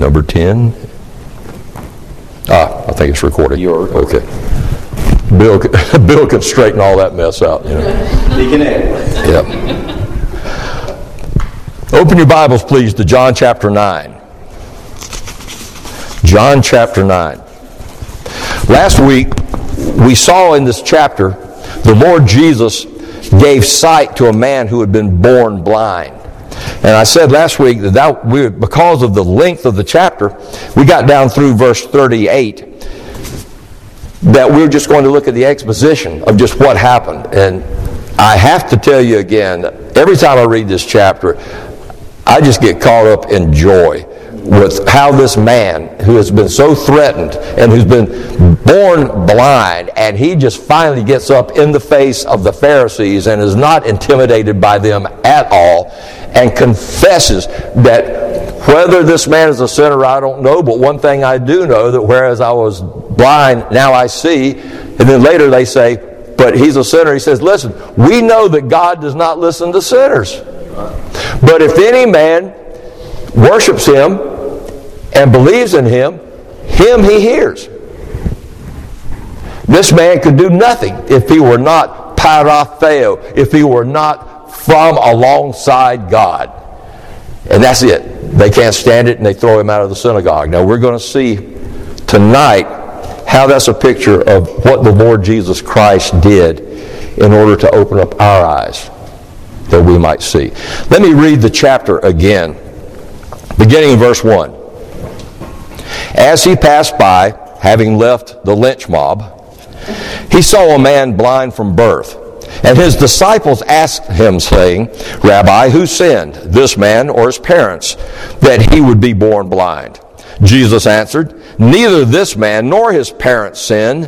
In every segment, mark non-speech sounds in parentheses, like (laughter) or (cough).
Number 10. Ah, I think it's recorded. You're Okay. Bill, (laughs) Bill can straighten all that mess out. You know. Deacon Ed. Yep. Open your Bibles, please, to John chapter 9. John chapter 9. Last week, we saw in this chapter the Lord Jesus gave sight to a man who had been born blind. And I said last week that, that we, because of the length of the chapter, we got down through verse 38 that we're just going to look at the exposition of just what happened. And I have to tell you again, every time I read this chapter, I just get caught up in joy with how this man who has been so threatened and who's been born blind and he just finally gets up in the face of the Pharisees and is not intimidated by them at all and confesses that whether this man is a sinner I don't know but one thing I do know that whereas I was blind now I see. And then later they say but he's a sinner. He says listen we know that God does not listen to sinners. But if any man worships him and believes in him, him he hears. This man could do nothing if he were not paratheo, if he were not from alongside God. And that's it. They can't stand it and they throw him out of the synagogue. Now we're going to see tonight how that's a picture of what the Lord Jesus Christ did in order to open up our eyes that we might see. Let me read the chapter again, beginning in verse 1. As he passed by, having left the lynch mob, he saw a man blind from birth. And his disciples asked him, saying, Rabbi, who sinned, this man or his parents, that he would be born blind? Jesus answered, Neither this man nor his parents sinned,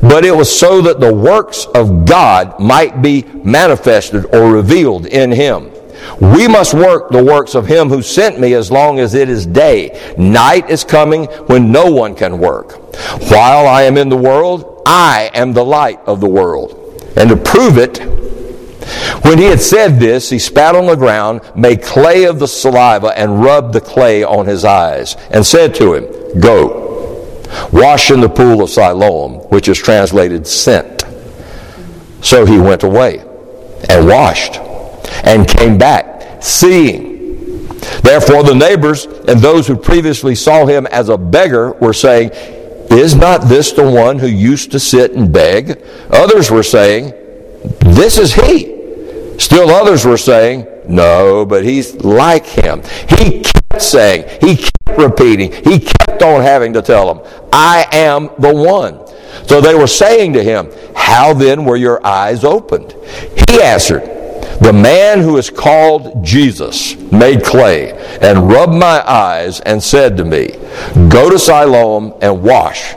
but it was so that the works of God might be manifested or revealed in him. We must work the works of him who sent me as long as it is day. Night is coming when no one can work. While I am in the world, I am the light of the world. And to prove it, when he had said this, he spat on the ground, made clay of the saliva, and rubbed the clay on his eyes, and said to him, Go, wash in the pool of Siloam, which is translated sent. So he went away and washed and came back, seeing. Therefore, the neighbors and those who previously saw him as a beggar were saying, Is not this the one who used to sit and beg? Others were saying, This is he. Still others were saying, No, but he's like him. He kept saying, he kept repeating, he kept on having to tell them, I am the one. So they were saying to him, How then were your eyes opened? He answered, the man who is called Jesus made clay and rubbed my eyes and said to me, Go to Siloam and wash.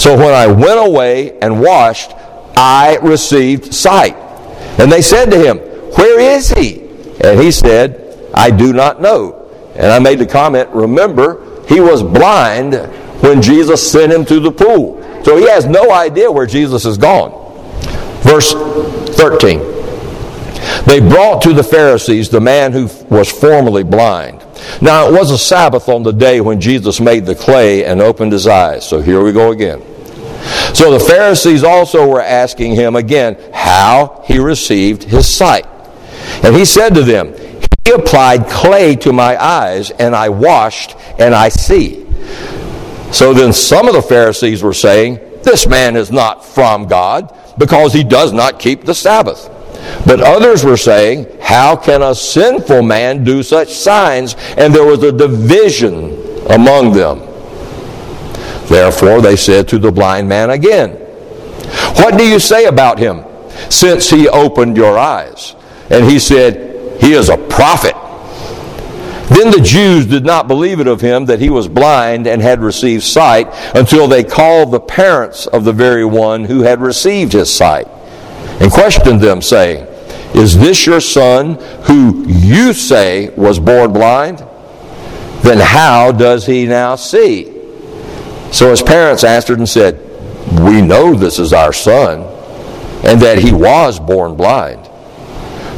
So when I went away and washed, I received sight. And they said to him, Where is he? And he said, I do not know. And I made the comment, Remember, he was blind when Jesus sent him to the pool. So he has no idea where Jesus is gone. Verse 13. They brought to the Pharisees the man who was formerly blind. Now it was a Sabbath on the day when Jesus made the clay and opened his eyes. So here we go again. So the Pharisees also were asking him again how he received his sight. And he said to them, He applied clay to my eyes, and I washed, and I see. So then some of the Pharisees were saying, This man is not from God, because he does not keep the Sabbath. But others were saying, How can a sinful man do such signs? And there was a division among them. Therefore they said to the blind man again, What do you say about him, since he opened your eyes? And he said, He is a prophet. Then the Jews did not believe it of him that he was blind and had received sight until they called the parents of the very one who had received his sight and questioned them, saying, Is this your son who you say was born blind? Then how does he now see? So his parents answered and said, We know this is our son, and that he was born blind.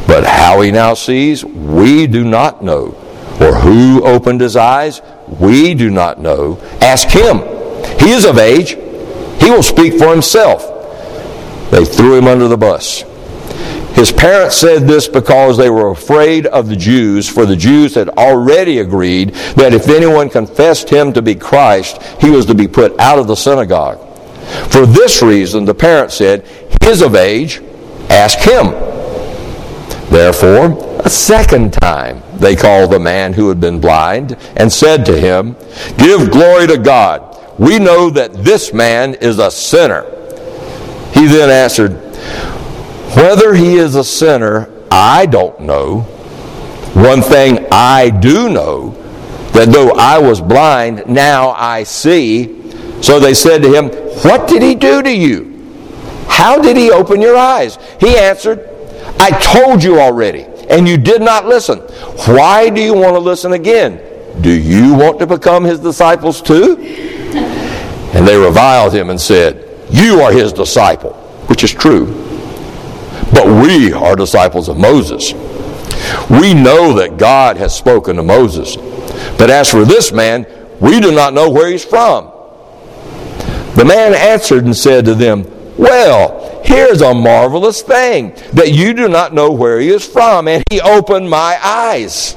But how he now sees, we do not know. Or who opened his eyes? We do not know. Ask him. He is of age. He will speak for himself. They threw him under the bus. His parents said this because they were afraid of the Jews, for the Jews had already agreed that if anyone confessed him to be Christ, he was to be put out of the synagogue. For this reason, the parents said, He is of age, ask him. Therefore, a second time they called the man who had been blind and said to him, Give glory to God. We know that this man is a sinner. He then answered, whether he is a sinner, I don't know. One thing I do know, that though I was blind, now I see. So they said to him, What did he do to you? How did he open your eyes? He answered, I told you already, and you did not listen. Why do you want to listen again? Do you want to become his disciples too? And they reviled him and said, You are his disciple, which is true. But we are disciples of Moses. We know that God has spoken to Moses. But as for this man, we do not know where he's from. The man answered and said to them, Well, here's a marvelous thing that you do not know where he is from, and he opened my eyes.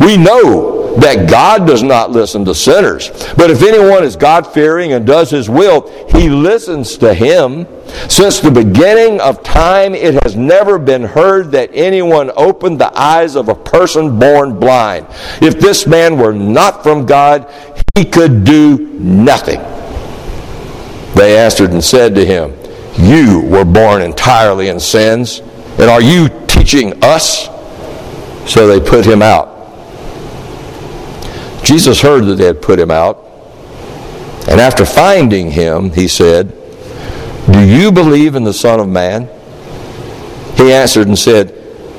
We know that God does not listen to sinners. But if anyone is God fearing and does his will, he listens to him. Since the beginning of time, it has never been heard that anyone opened the eyes of a person born blind. If this man were not from God, he could do nothing. They answered and said to him, You were born entirely in sins, and are you teaching us? So they put him out. Jesus heard that they had put him out. And after finding him, he said, Do you believe in the Son of Man? He answered and said,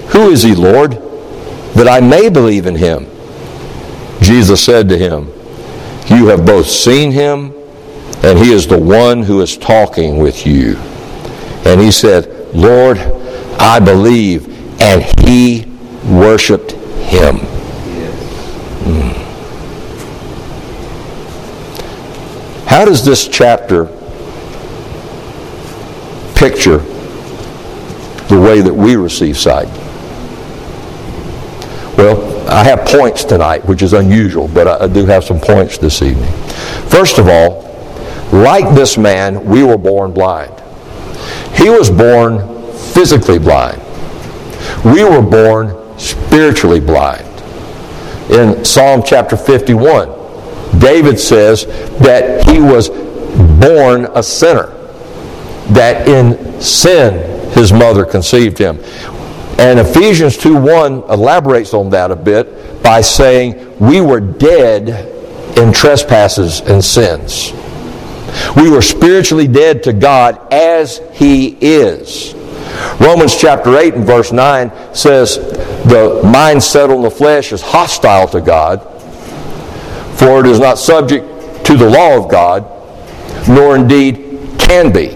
Who is he, Lord, that I may believe in him? Jesus said to him, You have both seen him, and he is the one who is talking with you. And he said, Lord, I believe. And he worshiped him. Mm. How does this chapter picture the way that we receive sight? Well, I have points tonight, which is unusual, but I do have some points this evening. First of all, like this man, we were born blind. He was born physically blind. We were born spiritually blind. In Psalm chapter 51, David says that he was born a sinner, that in sin his mother conceived him. And Ephesians 2 1 elaborates on that a bit by saying, We were dead in trespasses and sins. We were spiritually dead to God as He is. Romans chapter 8 and verse 9 says, The mind set on the flesh is hostile to God for it is not subject to the law of God, nor indeed can be.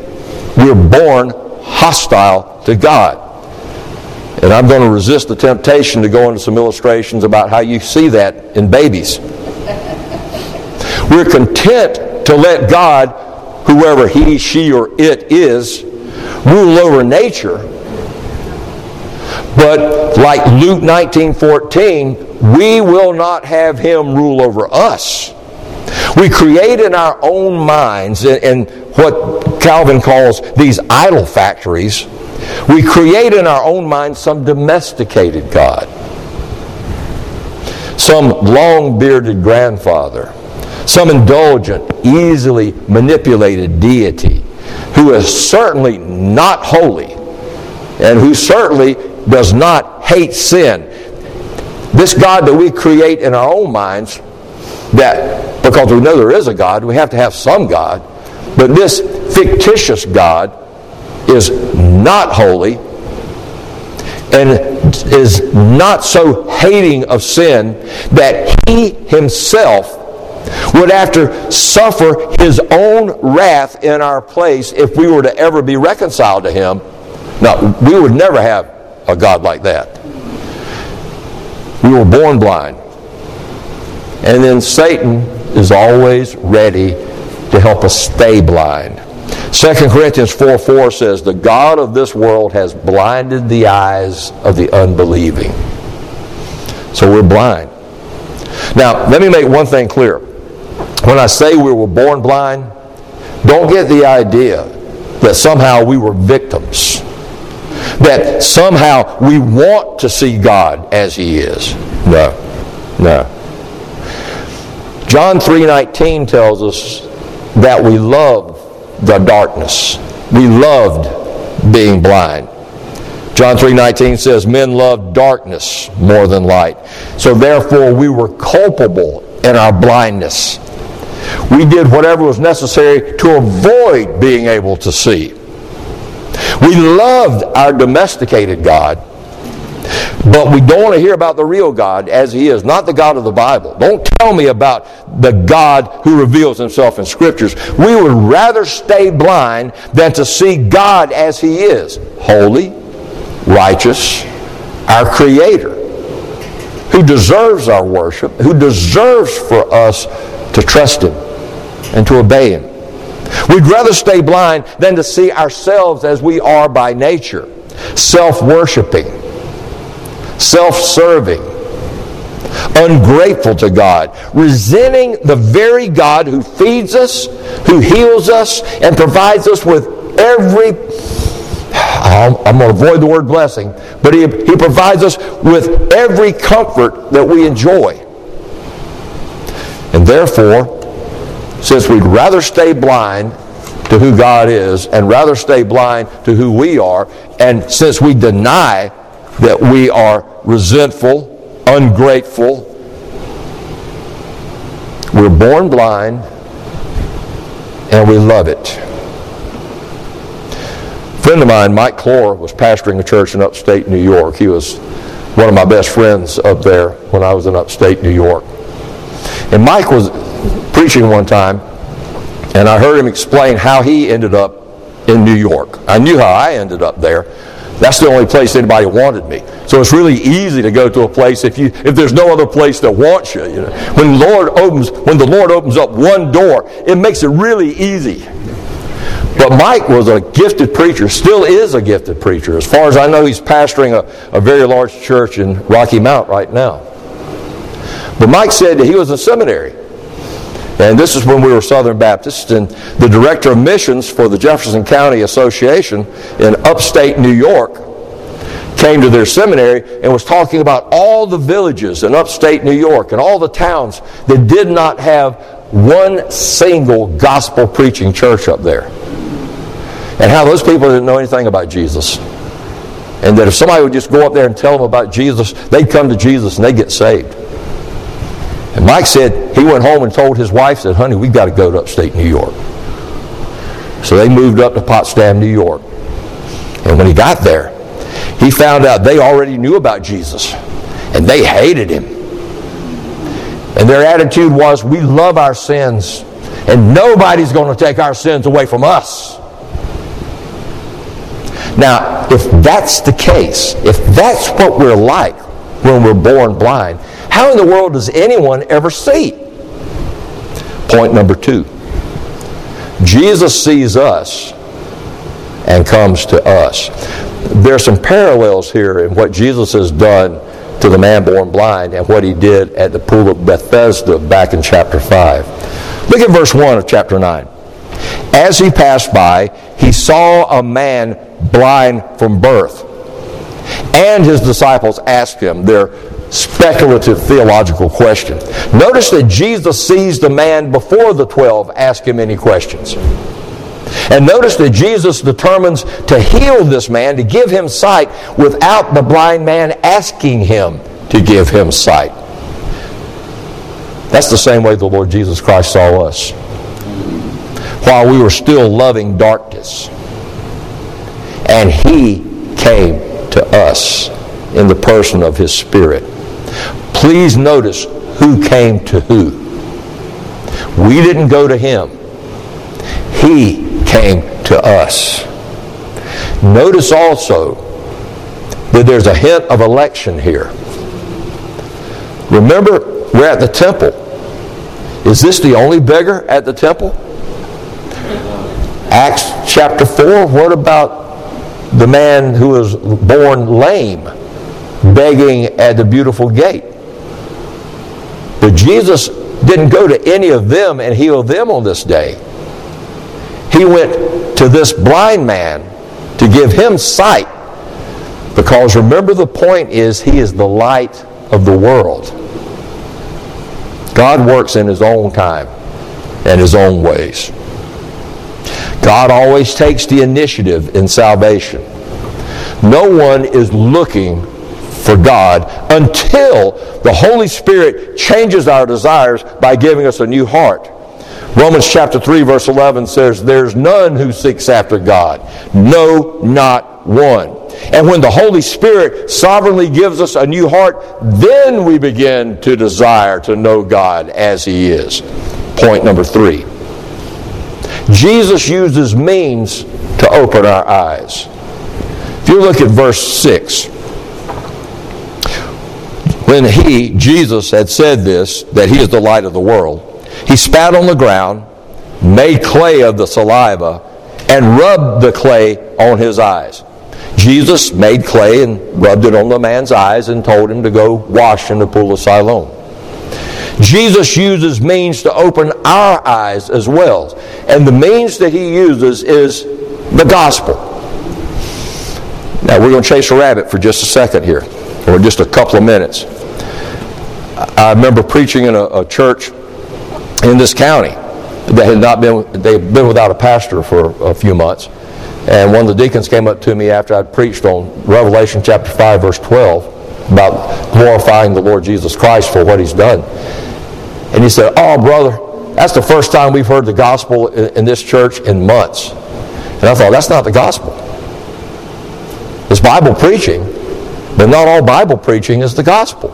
We're born hostile to God. And I'm going to resist the temptation to go into some illustrations about how you see that in babies. We're content to let God, whoever he, she, or it is, rule over nature. But like Luke 19:14, we will not have him rule over us. We create in our own minds, in what Calvin calls these idol factories, we create in our own minds some domesticated God, some long bearded grandfather, some indulgent, easily manipulated deity who is certainly not holy and who certainly does not hate sin this God that we create in our own minds, that because we know there is a God, we have to have some God, but this fictitious God is not holy and is not so hating of sin that he himself would to suffer his own wrath in our place if we were to ever be reconciled to him. Now, we would never have a God like that. We were born blind. And then Satan is always ready to help us stay blind. 2 Corinthians 4 4 says, The God of this world has blinded the eyes of the unbelieving. So we're blind. Now, let me make one thing clear. When I say we were born blind, don't get the idea that somehow we were victims. That somehow we want to see God as He is. No. No. John 3:19 tells us that we love the darkness. We loved being blind. John 3:19 says men love darkness more than light. So therefore we were culpable in our blindness. We did whatever was necessary to avoid being able to see. We loved our domesticated God but we don't want to hear about the real God as He is, not the God of the Bible. Don't tell me about the God who reveals Himself in Scriptures. We would rather stay blind than to see God as He is holy, righteous, our Creator, who deserves our worship, who deserves for us to trust Him and to obey Him. We'd rather stay blind than to see ourselves as we are by nature, self worshiping self serving, ungrateful to God, resenting the very God who feeds us, who heals us, and provides us with every. I'm going to avoid the word blessing, but he, he provides us with every comfort that we enjoy. And therefore, since we'd rather stay blind to who God is and rather stay blind to who we are, and since we deny that we are resentful, ungrateful. We're born blind and we love it. A friend of mine, Mike Clore, was pastoring a church in upstate New York. He was one of my best friends up there when I was in upstate New York. And Mike was preaching one time, and I heard him explain how he ended up in New York. I knew how I ended up there, that's the only place anybody wanted me. So it's really easy to go to a place if you if there's no other place that wants you. you know. When Lord opens when the Lord opens up one door, it makes it really easy. But Mike was a gifted preacher, still is a gifted preacher. As far as I know, he's pastoring a, a very large church in Rocky Mount right now. But Mike said that he was in seminary. And this is when we were Southern Baptists, and the director of missions for the Jefferson County Association in upstate New York came to their seminary and was talking about all the villages in upstate New York and all the towns that did not have one single gospel preaching church up there. And how those people didn't know anything about Jesus. And that if somebody would just go up there and tell them about Jesus, they'd come to Jesus and they'd get saved. And Mike said he went home and told his wife, said, honey, we've got to go to upstate New York. So they moved up to Potsdam, New York. And when he got there, he found out they already knew about Jesus. And they hated him. And their attitude was, we love our sins, and nobody's going to take our sins away from us. Now, if that's the case, if that's what we're like when we're born blind, how in the world does anyone ever see? Point number two Jesus sees us and comes to us. There are some parallels here in what Jesus has done to the man born blind and what he did at the pool of Bethesda back in chapter 5. Look at verse 1 of chapter 9. As he passed by, he saw a man blind from birth. And his disciples asked him their speculative theological question. Notice that Jesus sees the man before the 12 ask him any questions. And notice that Jesus determines to heal this man, to give him sight, without the blind man asking him to give him sight. That's the same way the Lord Jesus Christ saw us. While we were still loving darkness. And he came to us in the person of his Spirit. Please notice who came to who. We didn't go to him. He came to us. Notice also that there's a hint of election here. Remember, we're at the temple. Is this the only beggar at the temple? Acts chapter 4, what about the man who was born lame begging at the beautiful gate? But Jesus didn't go to any of them and heal them on this day. He went to this blind man to give him sight because remember the point is he is the light of the world. God works in his own time and his own ways. God always takes the initiative in salvation. No one is looking for God until the Holy Spirit changes our desires by giving us a new heart. Romans chapter 3 verse 11 says, There's none who seeks after God. No, not one. And when the Holy Spirit sovereignly gives us a new heart, then we begin to desire to know God as He is. Point number three. Jesus uses means to open our eyes. If you look at verse 6, when he, Jesus, had said this, that he is the light of the world, he spat on the ground, made clay of the saliva, and rubbed the clay on his eyes. Jesus made clay and rubbed it on the man's eyes and told him to go wash in the pool of Siloam. Jesus uses means to open our eyes as well. And the means that he uses is the gospel. Now, we're going to chase a rabbit for just a second here, or just a couple of minutes. I remember preaching in a, a church in this county that had not been, they'd been without a pastor for a few months. And one of the deacons came up to me after I'd preached on Revelation chapter 5, verse 12, about glorifying the Lord Jesus Christ for what he's done. And he said, Oh, brother, that's the first time we've heard the gospel in this church in months. And I thought, that's not the gospel. It's Bible preaching, but not all Bible preaching is the gospel.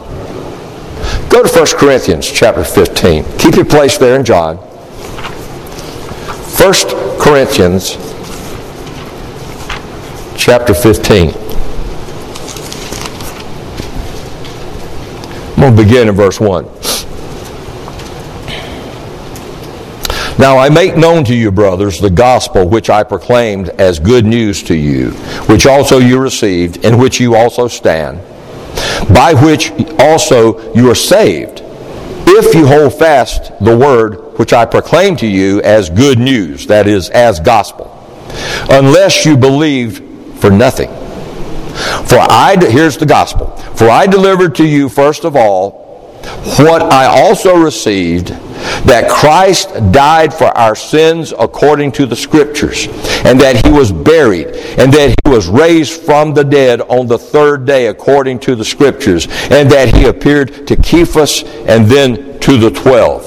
Go to 1 Corinthians chapter 15. Keep your place there in John. 1 Corinthians chapter 15. I'm going to begin in verse 1. Now I make known to you, brothers, the gospel which I proclaimed as good news to you, which also you received, in which you also stand, by which also you are saved, if you hold fast the word which I proclaimed to you as good news, that is, as gospel, unless you believed for nothing. For I, here's the gospel. For I delivered to you first of all what I also received that Christ died for our sins according to the Scriptures, and that he was buried, and that he was raised from the dead on the third day according to the Scriptures, and that he appeared to Cephas and then to the twelve.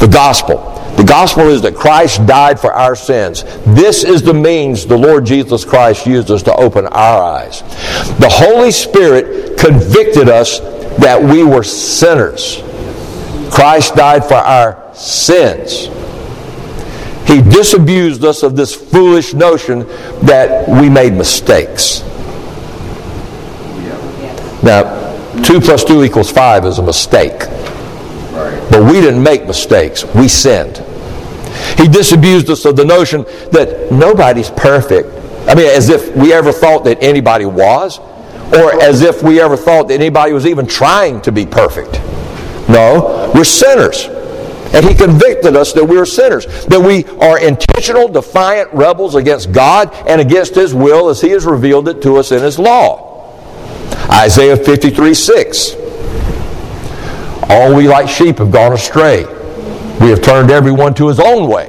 The gospel. The gospel is that Christ died for our sins. This is the means the Lord Jesus Christ uses to open our eyes. The Holy Spirit convicted us that we were sinners. Christ died for our sins. He disabused us of this foolish notion that we made mistakes. Now, 2 plus 2 equals 5 is a mistake. But we didn't make mistakes, we sinned. He disabused us of the notion that nobody's perfect. I mean, as if we ever thought that anybody was, or as if we ever thought that anybody was even trying to be perfect. No, we're sinners. And he convicted us that we're sinners, that we are intentional, defiant rebels against God and against his will as he has revealed it to us in his law. Isaiah 53 6. All we like sheep have gone astray. We have turned everyone to his own way.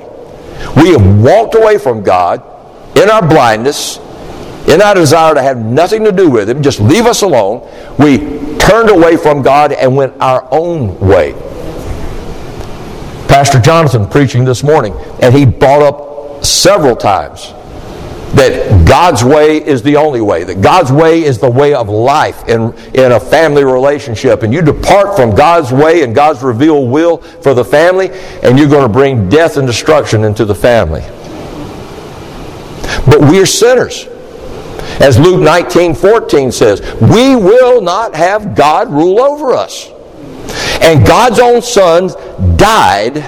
We have walked away from God in our blindness, in our desire to have nothing to do with him, just leave us alone. We turned away from God and went our own way. Pastor Jonathan preaching this morning, and he brought up several times that God's way is the only way, that God's way is the way of life in, in a family relationship. And you depart from God's way and God's revealed will for the family, and you're going to bring death and destruction into the family. But we're sinners. As Luke 19 14 says, we will not have God rule over us. And God's own Son died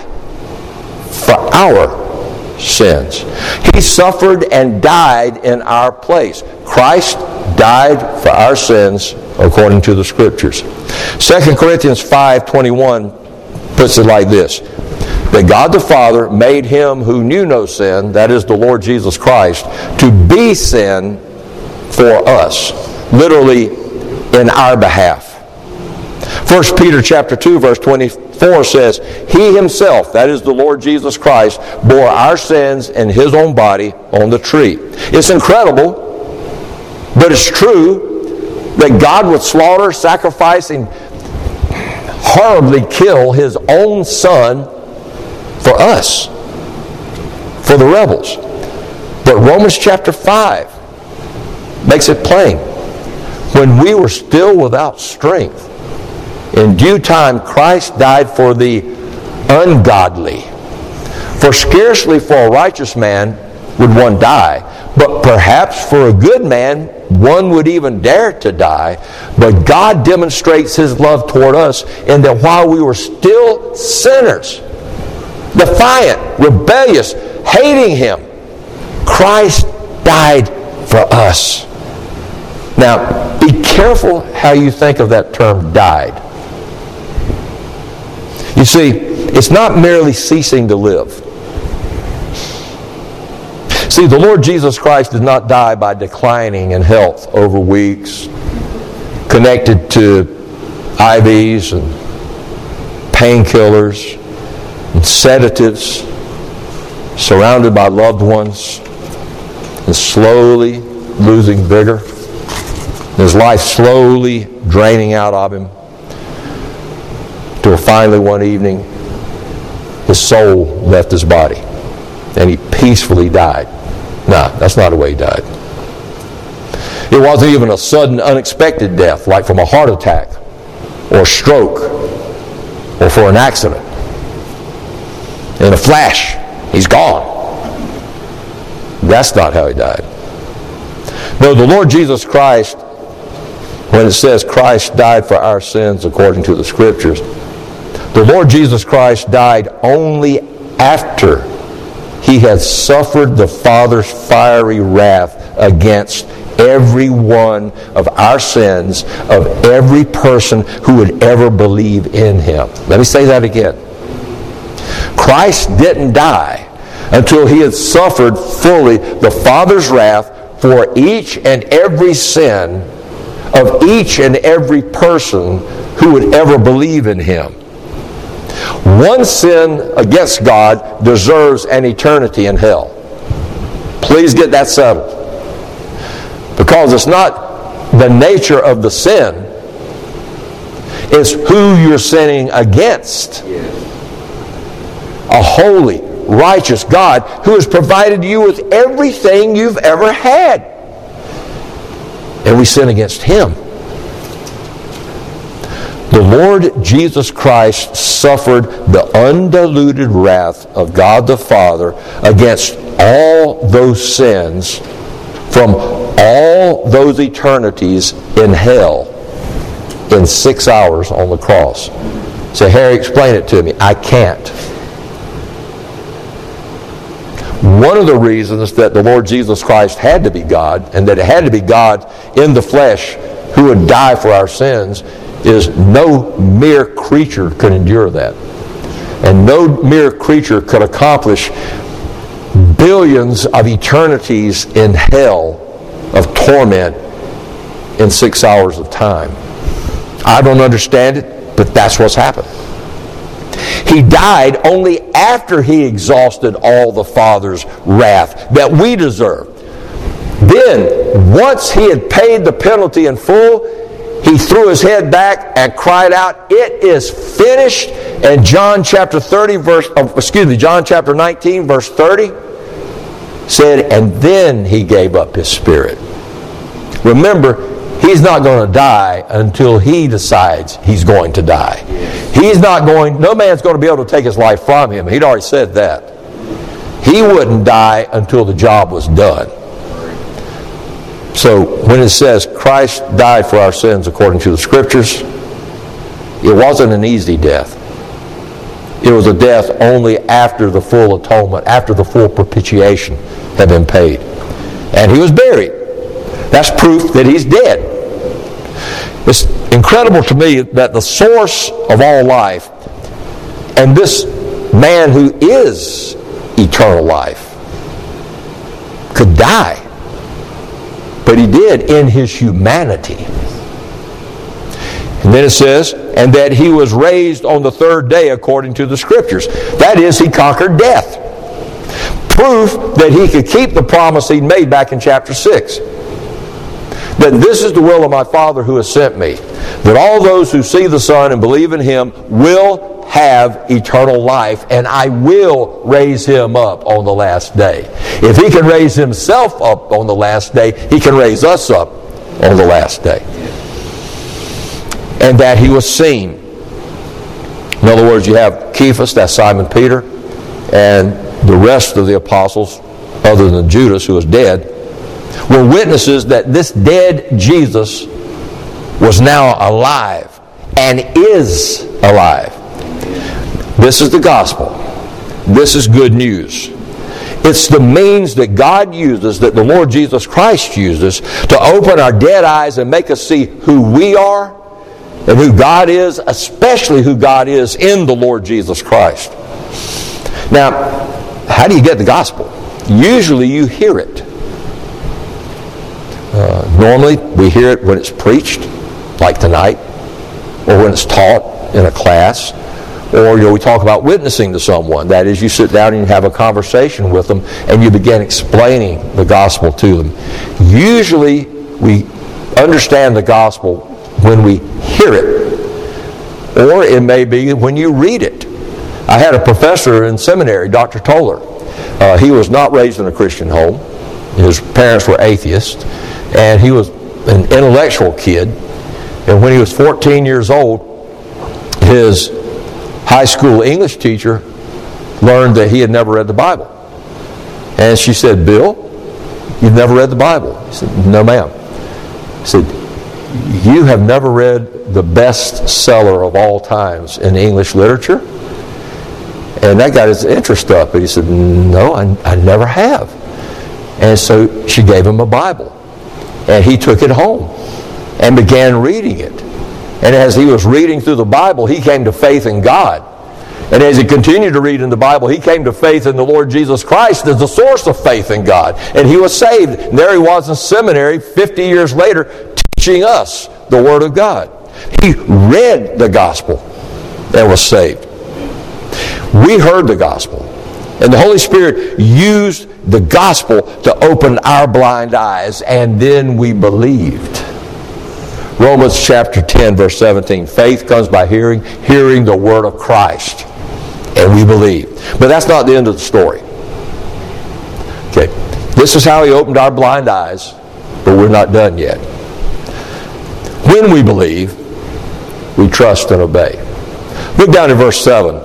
for our sins. He suffered and died in our place. Christ died for our sins according to the scriptures. 2 Corinthians 5:21 puts it like this: that God the Father made him who knew no sin, that is the Lord Jesus Christ, to be sin for us, literally in our behalf. 1 Peter chapter 2 verse 24 says, He himself, that is the Lord Jesus Christ, bore our sins in his own body on the tree. It's incredible, but it's true that God would slaughter, sacrifice, and horribly kill his own son for us, for the rebels. But Romans chapter 5 makes it plain. When we were still without strength, in due time, Christ died for the ungodly. For scarcely for a righteous man would one die, but perhaps for a good man one would even dare to die. But God demonstrates his love toward us in that while we were still sinners, defiant, rebellious, hating him, Christ died for us. Now, be careful how you think of that term died. You see, it's not merely ceasing to live. See, the Lord Jesus Christ did not die by declining in health over weeks, connected to IVs and painkillers and sedatives, surrounded by loved ones, and slowly losing vigor. His life slowly draining out of him till finally one evening his soul left his body and he peacefully died. Nah, that's not the way he died. It wasn't even a sudden, unexpected death, like from a heart attack or stroke or for an accident. In a flash, he's gone. That's not how he died. No, the Lord Jesus Christ, when it says Christ died for our sins according to the Scriptures, the Lord Jesus Christ died only after he had suffered the Father's fiery wrath against every one of our sins of every person who would ever believe in him. Let me say that again. Christ didn't die until he had suffered fully the Father's wrath for each and every sin of each and every person who would ever believe in him. One sin against God deserves an eternity in hell. Please get that settled. Because it's not the nature of the sin, it's who you're sinning against. A holy, righteous God who has provided you with everything you've ever had. And we sin against Him. The Lord Jesus Christ suffered the undiluted wrath of God the Father against all those sins from all those eternities in hell in six hours on the cross. Say, Harry, explain it to me. I can't. One of the reasons that the Lord Jesus Christ had to be God and that it had to be God in the flesh who would die for our sins is no mere creature could endure that. And no mere creature could accomplish billions of eternities in hell of torment in six hours of time. I don't understand it, but that's what's happened. He died only after he exhausted all the Father's wrath that we deserve. Then, once he had paid the penalty in full, he threw his head back and cried out, It is finished. And John chapter 30, verse, oh, excuse me, John chapter 19, verse 30 said, And then he gave up his spirit. Remember, he's not going to die until he decides he's going to die. He's not going, no man's going to be able to take his life from him. He'd already said that. He wouldn't die until the job was done. So when it says Christ died for our sins according to the scriptures, It wasn't an easy death. It was a death only after the full atonement, after the full propitiation had been paid. And he was buried. That's proof that he's dead. It's incredible to me that the source of all life and this man who is eternal life could die. But he did in his humanity. And then it says, and that he was raised on the third day according to the scriptures. That is, he conquered death. Proof that he could keep the promise he'd made back in chapter 6. That this is the will of my Father who has sent me, that all those who see the Son and believe in him will have eternal life, and I will raise him up on the last day. If he can raise himself up on the last day, he can raise us up on the last day and that he was seen. In other words, you have Cephas, that's Simon Peter, and the rest of the apostles, other than Judas, who was dead, were witnesses that this dead Jesus was now alive and is alive. This is the gospel. This is good news. It's the means that God uses, that the Lord Jesus Christ uses, to open our dead eyes and make us see who we are and who God is, especially who God is in the Lord Jesus Christ. Now, how do you get the gospel? Usually you hear it. Uh, normally we hear it when it's preached, like tonight, or when it's taught in a class, or you know, we talk about witnessing to someone. That is, you sit down and you have a conversation with them and you begin explaining the gospel to them. Usually we understand the gospel when we hear it, or it may be when you read it. I had a professor in seminary, Dr. Toller. Uh, he was not raised in a Christian home. His parents were atheists, and he was an intellectual kid. And when he was 14 years old, his high school English teacher learned that he had never read the Bible. And she said, Bill, you've never read the Bible? He said, No, ma'am. He said, You have never read the best seller of all times in English literature? And that got his interest up. He said, No, I, I never have. And so she gave him a Bible. And he took it home and began reading it. And as he was reading through the Bible, he came to faith in God. And as he continued to read in the Bible, he came to faith in the Lord Jesus Christ as the source of faith in God. And he was saved. And there he was in seminary 50 years later teaching us the Word of God. He read the gospel and was saved. We heard the gospel. And the Holy Spirit used the gospel to open our blind eyes, and then we believed. Romans chapter 10, verse 17. Faith comes by hearing, hearing the word of Christ. And we believe. But that's not the end of the story. Okay. This is how he opened our blind eyes, but we're not done yet. When we believe, we trust and obey. Look down in verse 7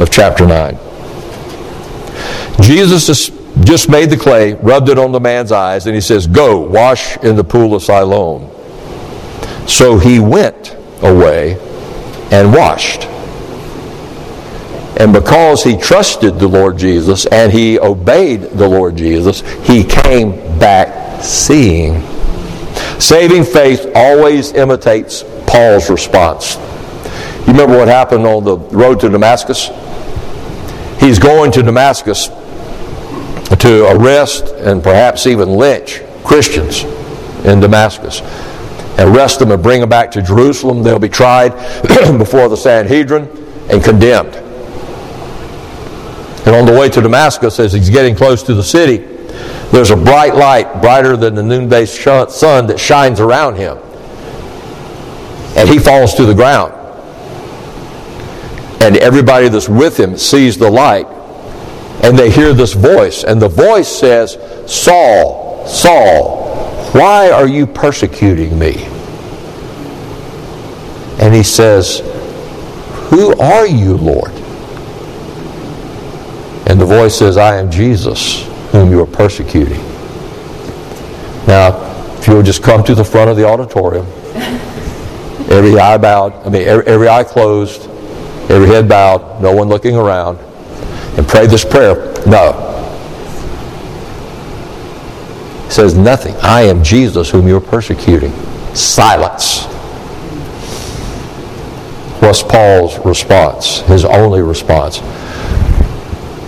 of chapter 9. Jesus just made the clay, rubbed it on the man's eyes, and he says, Go, wash in the pool of Siloam. So he went away and washed. And because he trusted the Lord Jesus and he obeyed the Lord Jesus, he came back seeing. Saving faith always imitates Paul's response. You remember what happened on the road to Damascus? He's going to Damascus to arrest and perhaps even lynch Christians in Damascus. Arrest them and bring them back to Jerusalem. They'll be tried (clears throat) before the Sanhedrin and condemned. And on the way to Damascus, as he's getting close to the city, there's a bright light, brighter than the noonday sun, that shines around him. And he falls to the ground. And everybody that's with him sees the light and they hear this voice, and the voice says, Saul, Saul, why are you persecuting me? And he says, Who are you, Lord? And the voice says, I am Jesus, whom you are persecuting. Now, if you would just come to the front of the auditorium, every eye bowed, I mean, every, every eye closed, every head bowed, no one looking around, and pray this prayer? No. He says nothing. I am Jesus whom you're persecuting. Silence. What's Paul's response? His only response.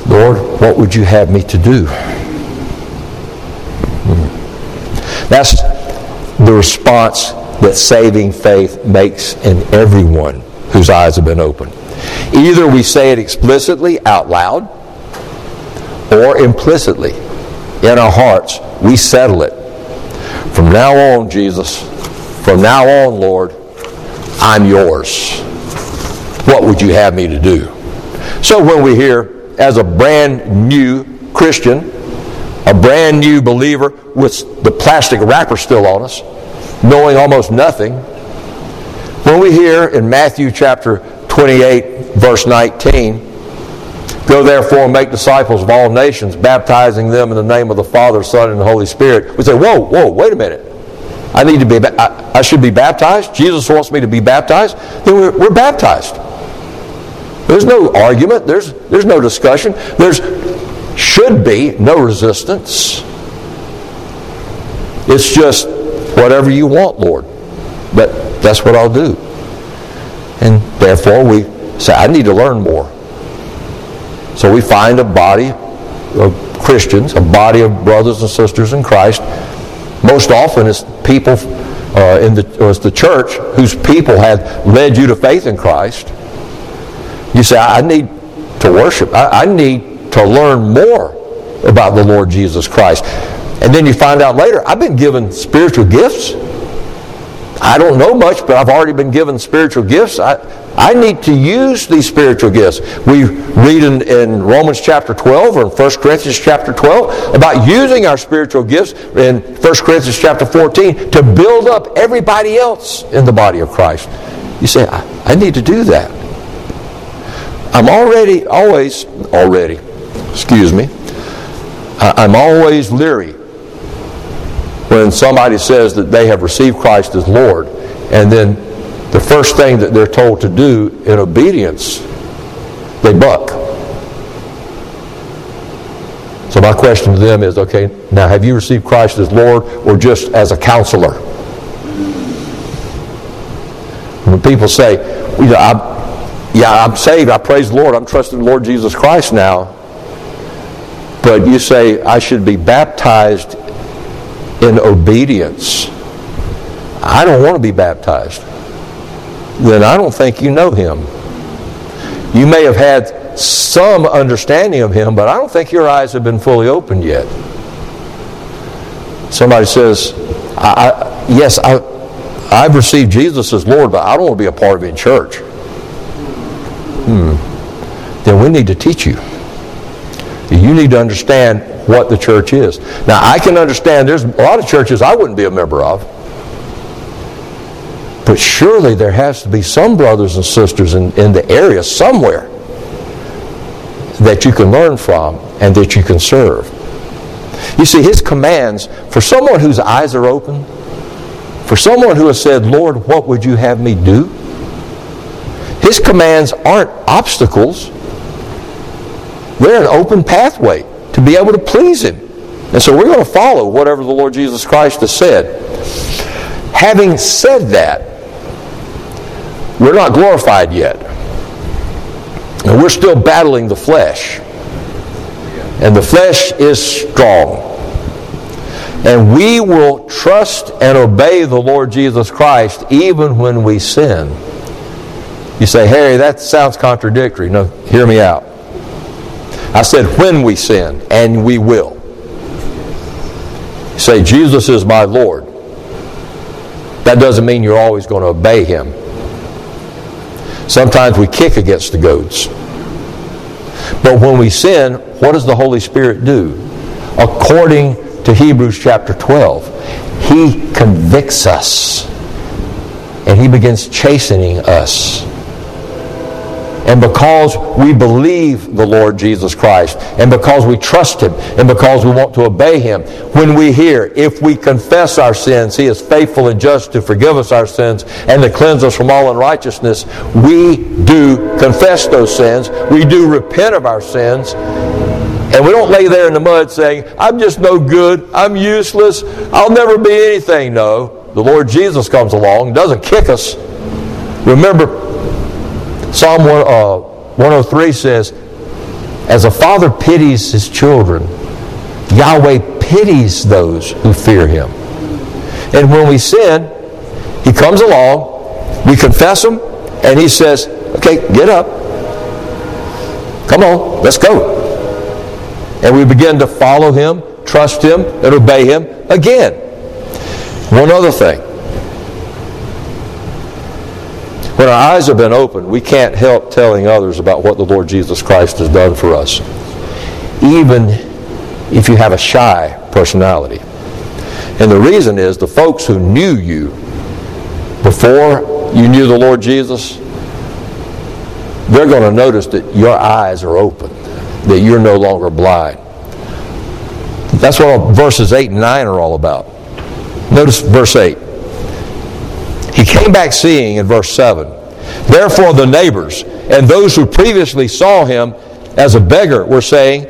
Lord, what would you have me to do? Hmm. That's the response that saving faith makes in everyone whose eyes have been opened. Either we say it explicitly out loud or implicitly in our hearts, we settle it. From now on, Jesus, from now on, Lord, I'm yours. What would you have me to do? So when we hear, as a brand new Christian, a brand new believer with the plastic wrapper still on us, knowing almost nothing. When we hear in Matthew chapter 28, verse 19, Go therefore and make disciples of all nations, baptizing them in the name of the Father, Son, and the Holy Spirit. We say, Whoa, whoa, wait a minute. I need to be, I, I should be baptized. Jesus wants me to be baptized. Then we're, we're baptized. There's no argument. There's, there's no discussion. There's should be no resistance. It's just whatever you want, Lord. But that's what I'll do. And therefore, we say, I need to learn more. So we find a body of Christians, a body of brothers and sisters in Christ. Most often, it's people uh, in the, or it's the church whose people have led you to faith in Christ. You say, I need to worship. I, I need to learn more about the Lord Jesus Christ. And then you find out later, I've been given spiritual gifts. I don't know much, but I've already been given spiritual gifts. I, I need to use these spiritual gifts. We read in, in Romans chapter 12 or in 1 Corinthians chapter 12 about using our spiritual gifts in 1 Corinthians chapter 14 to build up everybody else in the body of Christ. You say, I, I need to do that. I'm already, always, already, excuse me, I'm always leery when somebody says that they have received Christ as Lord, and then the first thing that they're told to do in obedience, they buck. So my question to them is, okay, now have you received Christ as Lord or just as a counselor? When people say, well, I'm, yeah, I'm saved, I praise the Lord, I'm trusting the Lord Jesus Christ now, but you say I should be baptized in obedience. I don't want to be baptized. Then I don't think you know him. You may have had some understanding of him, but I don't think your eyes have been fully opened yet. Somebody says, I, I, Yes, I, I've received Jesus as Lord, but I don't want to be a part of it in church. Hmm. Then we need to teach you. You need to understand what the church is. Now, I can understand there's a lot of churches I wouldn't be a member of. But surely there has to be some brothers and sisters in, in the area somewhere that you can learn from and that you can serve. You see, his commands, for someone whose eyes are open, for someone who has said, Lord, what would you have me do? His commands aren't obstacles. They're an open pathway to be able to please Him. And so we're going to follow whatever the Lord Jesus Christ has said. Having said that, we're not glorified yet. And we're still battling the flesh. And the flesh is strong. And we will trust and obey the Lord Jesus Christ even when we sin. You say, Harry, that sounds contradictory. No, hear me out. I said, when we sin, and we will. Say, Jesus is my Lord. That doesn't mean you're always going to obey him. Sometimes we kick against the goats. But when we sin, what does the Holy Spirit do? According to Hebrews chapter 12, He convicts us and He begins chastening us and because we believe the Lord Jesus Christ, and because we trust Him, and because we want to obey Him, when we hear, if we confess our sins, He is faithful and just to forgive us our sins and to cleanse us from all unrighteousness, we do confess those sins. We do repent of our sins. And we don't lay there in the mud saying, I'm just no good, I'm useless, I'll never be anything. No, the Lord Jesus comes along, doesn't kick us. Remember, Psalm 103 uh, says, As a father pities his children, Yahweh pities those who fear him. And when we sin, he comes along, we confess him, and he says, Okay, get up. Come on, let's go. And we begin to follow him, trust him, and obey him again. One other thing. When our eyes have been opened, we can't help telling others about what the Lord Jesus Christ has done for us. Even if you have a shy personality. And the reason is the folks who knew you before you knew the Lord Jesus, they're going to notice that your eyes are open that you're no longer blind. That's what verses 8 and 9 are all about. Notice verse 8. He came back seeing in verse 7. Therefore, the neighbors and those who previously saw him as a beggar were saying,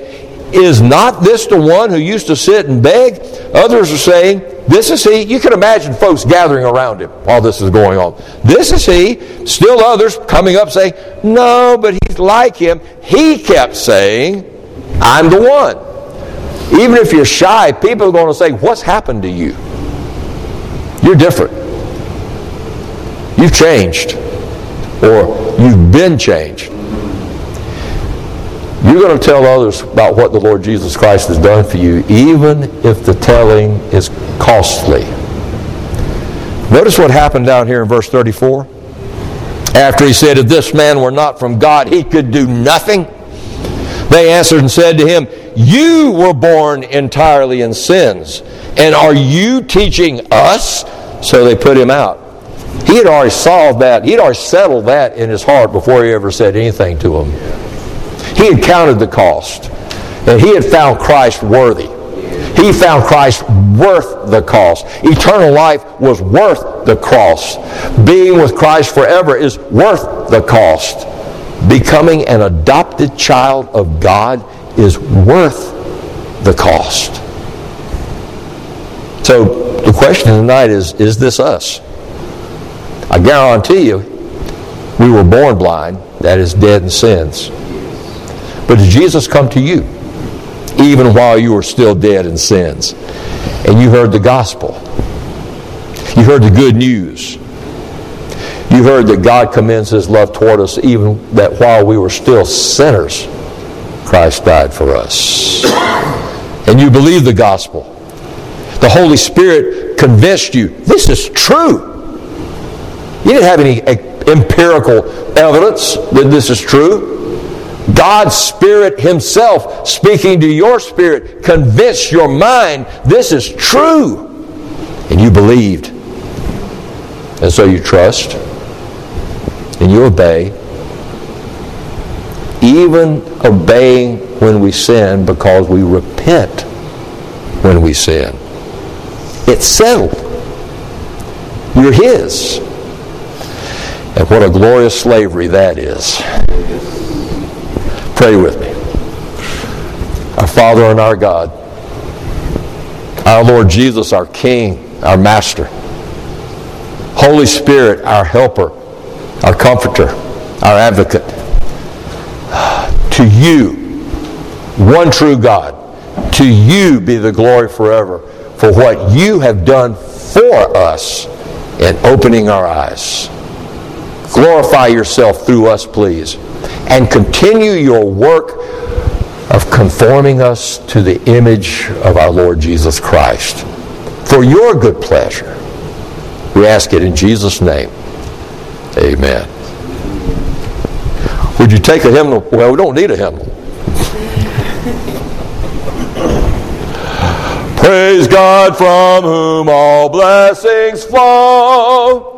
Is not this the one who used to sit and beg? Others are saying, This is he. You can imagine folks gathering around him while this is going on. This is he. Still others coming up saying, No, but he's like him. He kept saying, I'm the one. Even if you're shy, people are going to say, What's happened to you? You're different. You've changed. Or you've been changed. You're going to tell others about what the Lord Jesus Christ has done for you, even if the telling is costly. Notice what happened down here in verse 34. After he said, If this man were not from God, he could do nothing. They answered and said to him, You were born entirely in sins, and are you teaching us? So they put him out. He had already solved that. He had already settled that in his heart before he ever said anything to him. He had counted the cost, and he had found Christ worthy. He found Christ worth the cost. Eternal life was worth the cost. Being with Christ forever is worth the cost. Becoming an adopted child of God is worth the cost. So the question tonight is is this us? I guarantee you, we were born blind, that is, dead in sins. But did Jesus come to you, even while you were still dead in sins? And you heard the gospel. You heard the good news. You heard that God commends his love toward us, even that while we were still sinners, Christ died for us. And you believe the gospel. The Holy Spirit convinced you this is true. You didn't have any eh, empirical evidence that this is true. God's Spirit Himself speaking to your spirit convinced your mind this is true. And you believed. And so you trust and you obey. Even obeying when we sin because we repent when we sin. It's settled. You're His. And what a glorious slavery that is. Pray with me. Our Father and our God, our Lord Jesus, our King, our Master, Holy Spirit, our helper, our comforter, our advocate, to you, one true God, to you be the glory forever for what you have done for us in opening our eyes. Glorify yourself through us, please. And continue your work of conforming us to the image of our Lord Jesus Christ. For your good pleasure. We ask it in Jesus' name. Amen. Would you take a hymnal? Well, we don't need a hymnal. Praise God from whom all blessings flow.